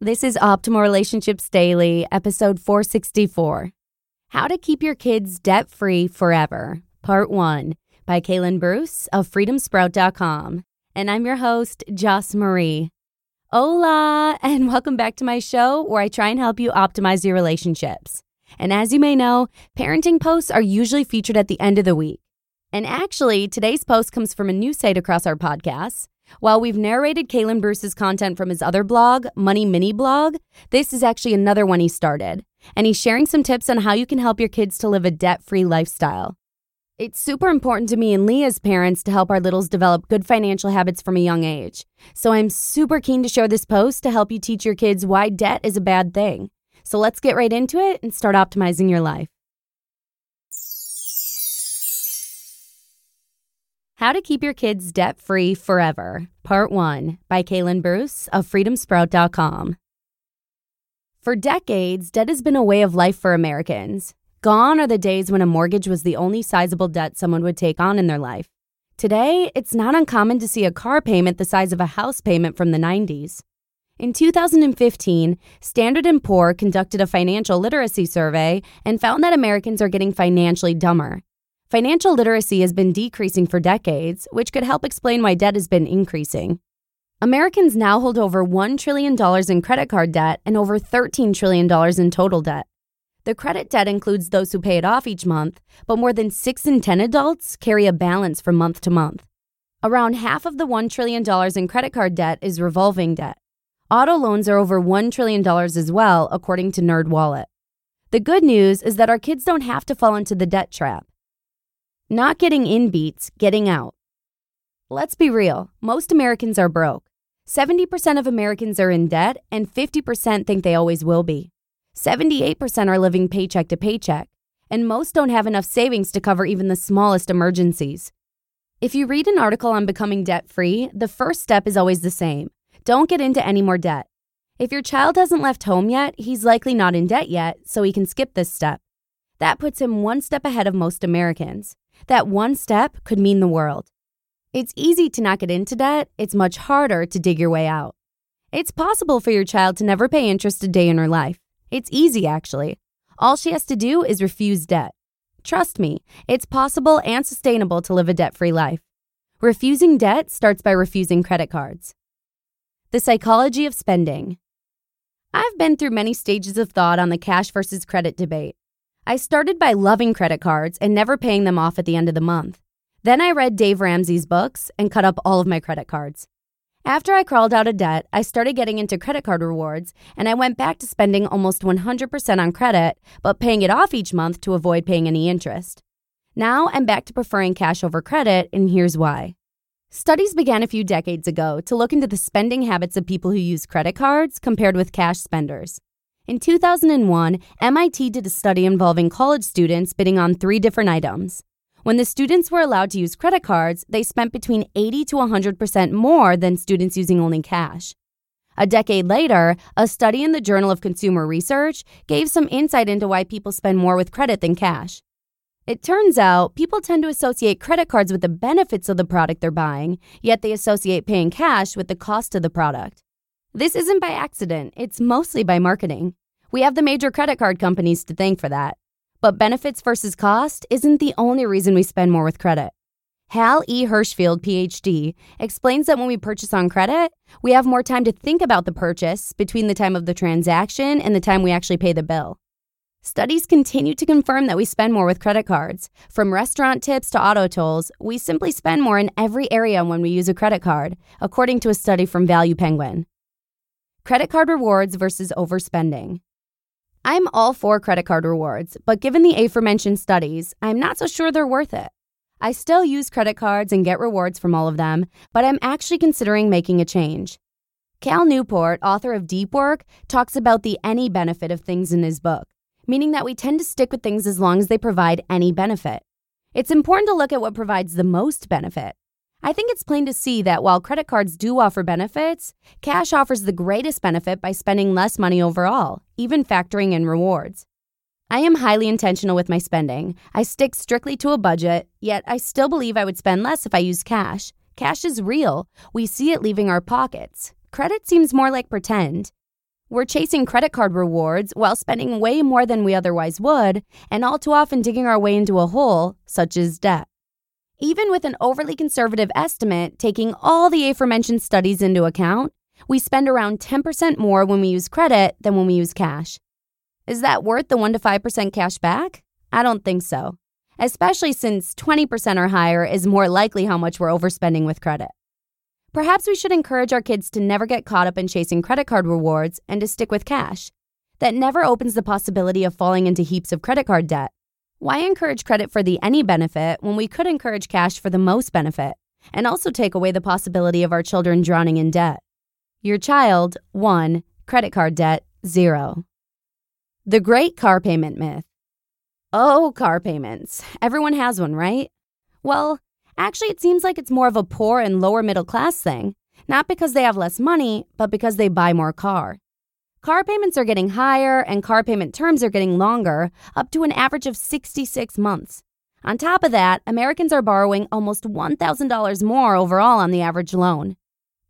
This is Optimal Relationships Daily, episode 464 How to Keep Your Kids Debt Free Forever, Part 1 by Kalen Bruce of freedomsprout.com. And I'm your host, Joss Marie. Hola, and welcome back to my show where I try and help you optimize your relationships. And as you may know, parenting posts are usually featured at the end of the week. And actually, today's post comes from a new site across our podcasts. While we've narrated Kalen Bruce's content from his other blog, Money Mini Blog, this is actually another one he started. And he's sharing some tips on how you can help your kids to live a debt free lifestyle. It's super important to me and Lee as parents to help our littles develop good financial habits from a young age. So I'm super keen to share this post to help you teach your kids why debt is a bad thing. So let's get right into it and start optimizing your life. How to Keep Your Kids Debt Free Forever, Part 1 by Kalen Bruce of freedomsprout.com. For decades, debt has been a way of life for Americans. Gone are the days when a mortgage was the only sizable debt someone would take on in their life. Today, it's not uncommon to see a car payment the size of a house payment from the 90s. In 2015, Standard & Poor conducted a financial literacy survey and found that Americans are getting financially dumber. Financial literacy has been decreasing for decades, which could help explain why debt has been increasing. Americans now hold over $1 trillion in credit card debt and over $13 trillion in total debt. The credit debt includes those who pay it off each month, but more than 6 in 10 adults carry a balance from month to month. Around half of the $1 trillion in credit card debt is revolving debt. Auto loans are over $1 trillion as well, according to NerdWallet. The good news is that our kids don't have to fall into the debt trap. Not getting in beats getting out. Let's be real, most Americans are broke. 70% of Americans are in debt, and 50% think they always will be. 78% are living paycheck to paycheck, and most don't have enough savings to cover even the smallest emergencies. If you read an article on becoming debt free, the first step is always the same don't get into any more debt. If your child hasn't left home yet, he's likely not in debt yet, so he can skip this step. That puts him one step ahead of most Americans. That one step could mean the world. It's easy to not get into debt, it's much harder to dig your way out. It's possible for your child to never pay interest a day in her life. It's easy, actually. All she has to do is refuse debt. Trust me, it's possible and sustainable to live a debt free life. Refusing debt starts by refusing credit cards. The psychology of spending. I've been through many stages of thought on the cash versus credit debate. I started by loving credit cards and never paying them off at the end of the month. Then I read Dave Ramsey's books and cut up all of my credit cards. After I crawled out of debt, I started getting into credit card rewards and I went back to spending almost 100% on credit, but paying it off each month to avoid paying any interest. Now I'm back to preferring cash over credit, and here's why. Studies began a few decades ago to look into the spending habits of people who use credit cards compared with cash spenders. In 2001, MIT did a study involving college students bidding on three different items. When the students were allowed to use credit cards, they spent between 80 to 100% more than students using only cash. A decade later, a study in the Journal of Consumer Research gave some insight into why people spend more with credit than cash. It turns out people tend to associate credit cards with the benefits of the product they're buying, yet they associate paying cash with the cost of the product. This isn't by accident, it's mostly by marketing. We have the major credit card companies to thank for that. But benefits versus cost isn't the only reason we spend more with credit. Hal E. Hershfield, PhD, explains that when we purchase on credit, we have more time to think about the purchase between the time of the transaction and the time we actually pay the bill. Studies continue to confirm that we spend more with credit cards. From restaurant tips to auto tolls, we simply spend more in every area when we use a credit card, according to a study from Value Penguin. Credit card rewards versus overspending. I'm all for credit card rewards, but given the aforementioned studies, I'm not so sure they're worth it. I still use credit cards and get rewards from all of them, but I'm actually considering making a change. Cal Newport, author of Deep Work, talks about the any benefit of things in his book, meaning that we tend to stick with things as long as they provide any benefit. It's important to look at what provides the most benefit. I think it's plain to see that while credit cards do offer benefits, cash offers the greatest benefit by spending less money overall, even factoring in rewards. I am highly intentional with my spending. I stick strictly to a budget, yet I still believe I would spend less if I used cash. Cash is real. We see it leaving our pockets. Credit seems more like pretend. We're chasing credit card rewards while spending way more than we otherwise would, and all too often digging our way into a hole, such as debt. Even with an overly conservative estimate, taking all the aforementioned studies into account, we spend around 10% more when we use credit than when we use cash. Is that worth the 1 to 5% cash back? I don't think so, especially since 20% or higher is more likely how much we're overspending with credit. Perhaps we should encourage our kids to never get caught up in chasing credit card rewards and to stick with cash. That never opens the possibility of falling into heaps of credit card debt. Why encourage credit for the any benefit when we could encourage cash for the most benefit and also take away the possibility of our children drowning in debt? Your child, 1. Credit card debt, 0. The Great Car Payment Myth. Oh, car payments. Everyone has one, right? Well, actually, it seems like it's more of a poor and lower middle class thing, not because they have less money, but because they buy more car. Car payments are getting higher and car payment terms are getting longer, up to an average of 66 months. On top of that, Americans are borrowing almost $1,000 more overall on the average loan.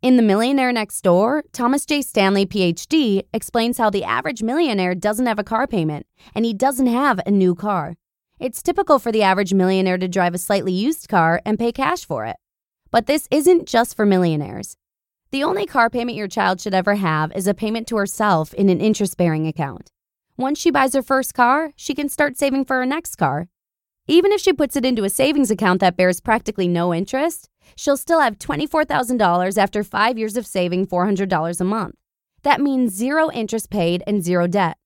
In The Millionaire Next Door, Thomas J. Stanley, PhD, explains how the average millionaire doesn't have a car payment and he doesn't have a new car. It's typical for the average millionaire to drive a slightly used car and pay cash for it. But this isn't just for millionaires. The only car payment your child should ever have is a payment to herself in an interest bearing account. Once she buys her first car, she can start saving for her next car. Even if she puts it into a savings account that bears practically no interest, she'll still have $24,000 after five years of saving $400 a month. That means zero interest paid and zero debt.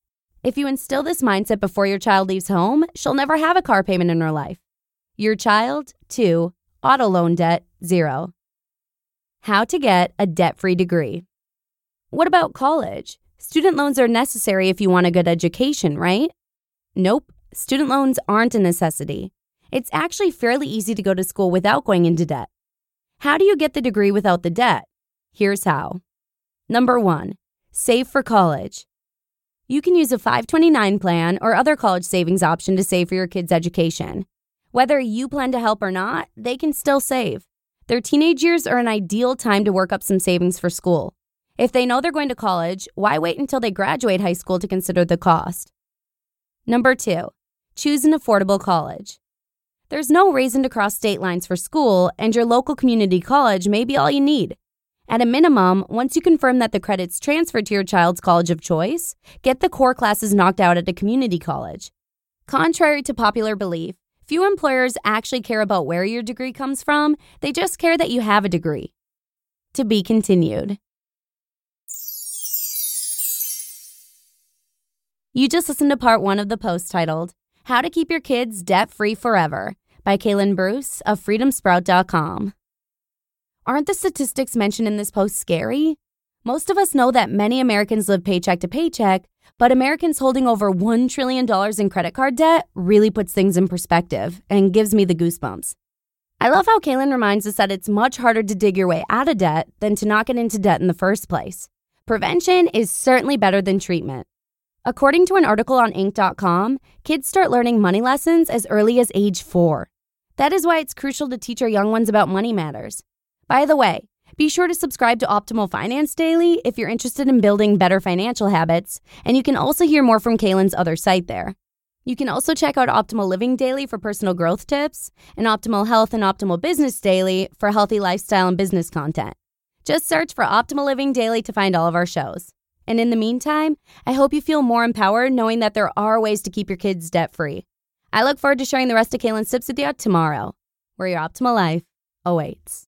If you instill this mindset before your child leaves home, she'll never have a car payment in her life. Your child, 2. Auto loan debt, 0. How to get a debt free degree. What about college? Student loans are necessary if you want a good education, right? Nope, student loans aren't a necessity. It's actually fairly easy to go to school without going into debt. How do you get the degree without the debt? Here's how. Number one, save for college. You can use a 529 plan or other college savings option to save for your kids' education. Whether you plan to help or not, they can still save. Their teenage years are an ideal time to work up some savings for school. If they know they're going to college, why wait until they graduate high school to consider the cost? Number two, choose an affordable college. There's no reason to cross state lines for school, and your local community college may be all you need. At a minimum, once you confirm that the credits transferred to your child's college of choice, get the core classes knocked out at a community college. Contrary to popular belief, Few employers actually care about where your degree comes from, they just care that you have a degree. To be continued. You just listened to part one of the post titled, How to Keep Your Kids Debt Free Forever by Kalen Bruce of freedomsprout.com. Aren't the statistics mentioned in this post scary? Most of us know that many Americans live paycheck to paycheck, but Americans holding over $1 trillion in credit card debt really puts things in perspective and gives me the goosebumps. I love how Kalen reminds us that it's much harder to dig your way out of debt than to not get into debt in the first place. Prevention is certainly better than treatment. According to an article on Inc.com, kids start learning money lessons as early as age four. That is why it's crucial to teach our young ones about money matters. By the way, be sure to subscribe to Optimal Finance Daily if you're interested in building better financial habits, and you can also hear more from Kalen's other site there. You can also check out Optimal Living Daily for personal growth tips and Optimal Health and Optimal Business Daily for healthy lifestyle and business content. Just search for Optimal Living Daily to find all of our shows. And in the meantime, I hope you feel more empowered knowing that there are ways to keep your kids debt free. I look forward to sharing the rest of Kalen's tips with you tomorrow, where your optimal life awaits.